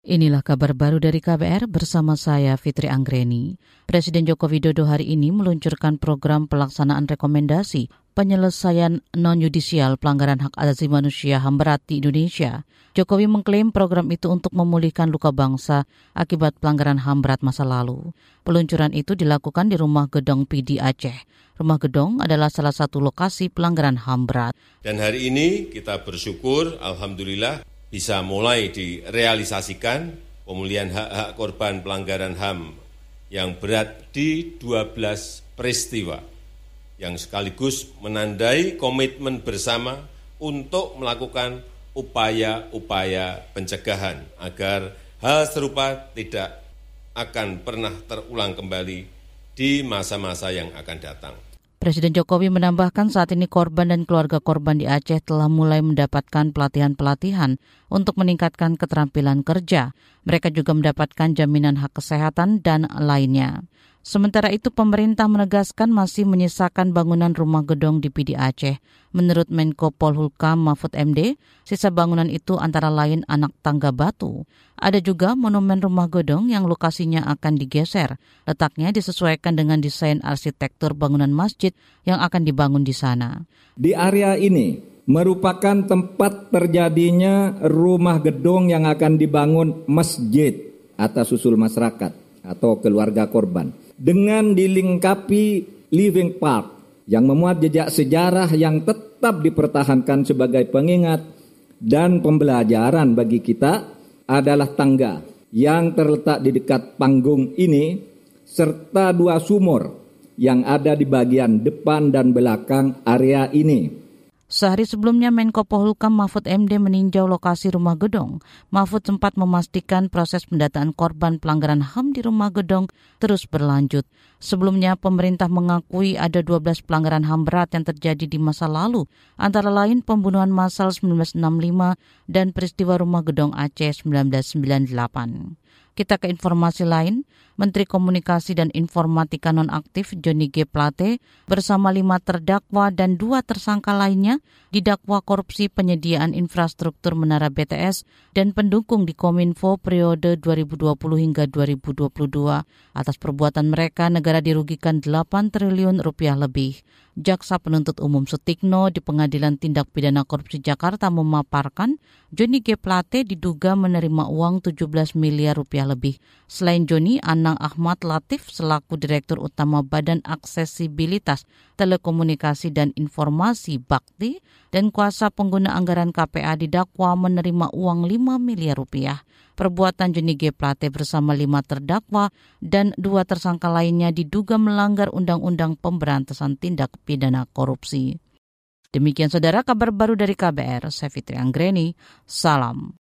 Inilah kabar baru dari KBR bersama saya Fitri Anggreni. Presiden Joko Widodo hari ini meluncurkan program pelaksanaan rekomendasi penyelesaian non-yudisial pelanggaran hak asasi manusia HAM berat di Indonesia. Jokowi mengklaim program itu untuk memulihkan luka bangsa akibat pelanggaran HAM berat masa lalu. Peluncuran itu dilakukan di Rumah Gedong PD Aceh. Rumah Gedong adalah salah satu lokasi pelanggaran HAM berat. Dan hari ini kita bersyukur, Alhamdulillah, bisa mulai direalisasikan pemulihan hak-hak korban pelanggaran HAM yang berat di 12 peristiwa yang sekaligus menandai komitmen bersama untuk melakukan upaya-upaya pencegahan agar hal serupa tidak akan pernah terulang kembali di masa-masa yang akan datang. Presiden Jokowi menambahkan saat ini korban dan keluarga korban di Aceh telah mulai mendapatkan pelatihan-pelatihan untuk meningkatkan keterampilan kerja. Mereka juga mendapatkan jaminan hak kesehatan dan lainnya. Sementara itu pemerintah menegaskan masih menyisakan bangunan rumah gedong di PD Aceh. Menurut Menko Polhukam Mahfud MD, sisa bangunan itu antara lain anak tangga batu. Ada juga monumen rumah gedong yang lokasinya akan digeser. Letaknya disesuaikan dengan desain arsitektur bangunan masjid yang akan dibangun di sana. Di area ini merupakan tempat terjadinya rumah gedong yang akan dibangun masjid atas usul masyarakat atau keluarga korban dengan dilengkapi living park yang memuat jejak sejarah yang tetap dipertahankan sebagai pengingat dan pembelajaran bagi kita adalah tangga yang terletak di dekat panggung ini serta dua sumur yang ada di bagian depan dan belakang area ini Sehari sebelumnya Menko Polhukam Mahfud MD meninjau lokasi rumah gedong. Mahfud sempat memastikan proses pendataan korban pelanggaran HAM di rumah gedong terus berlanjut. Sebelumnya pemerintah mengakui ada 12 pelanggaran HAM berat yang terjadi di masa lalu, antara lain pembunuhan massal 1965 dan peristiwa rumah gedong Aceh 1998. Kita ke informasi lain, Menteri Komunikasi dan Informatika Nonaktif Johnny G. Plate bersama lima terdakwa dan dua tersangka lainnya didakwa korupsi penyediaan infrastruktur menara BTS dan pendukung di Kominfo periode 2020 hingga 2022. Atas perbuatan mereka, negara dirugikan 8 triliun rupiah lebih. Jaksa Penuntut Umum Sutikno di Pengadilan Tindak Pidana Korupsi Jakarta memaparkan Joni G. Plate diduga menerima uang 17 miliar rupiah lebih. Selain Joni, Anang Ahmad Latif selaku Direktur Utama Badan Aksesibilitas Telekomunikasi dan Informasi Bakti dan kuasa pengguna anggaran KPA didakwa menerima uang 5 miliar rupiah. Perbuatan Joni G. Plate bersama lima terdakwa dan dua tersangka lainnya diduga melanggar Undang-Undang Pemberantasan Tindak Pidana Korupsi. Demikian saudara kabar baru dari KBR, saya Fitri Anggreni, salam.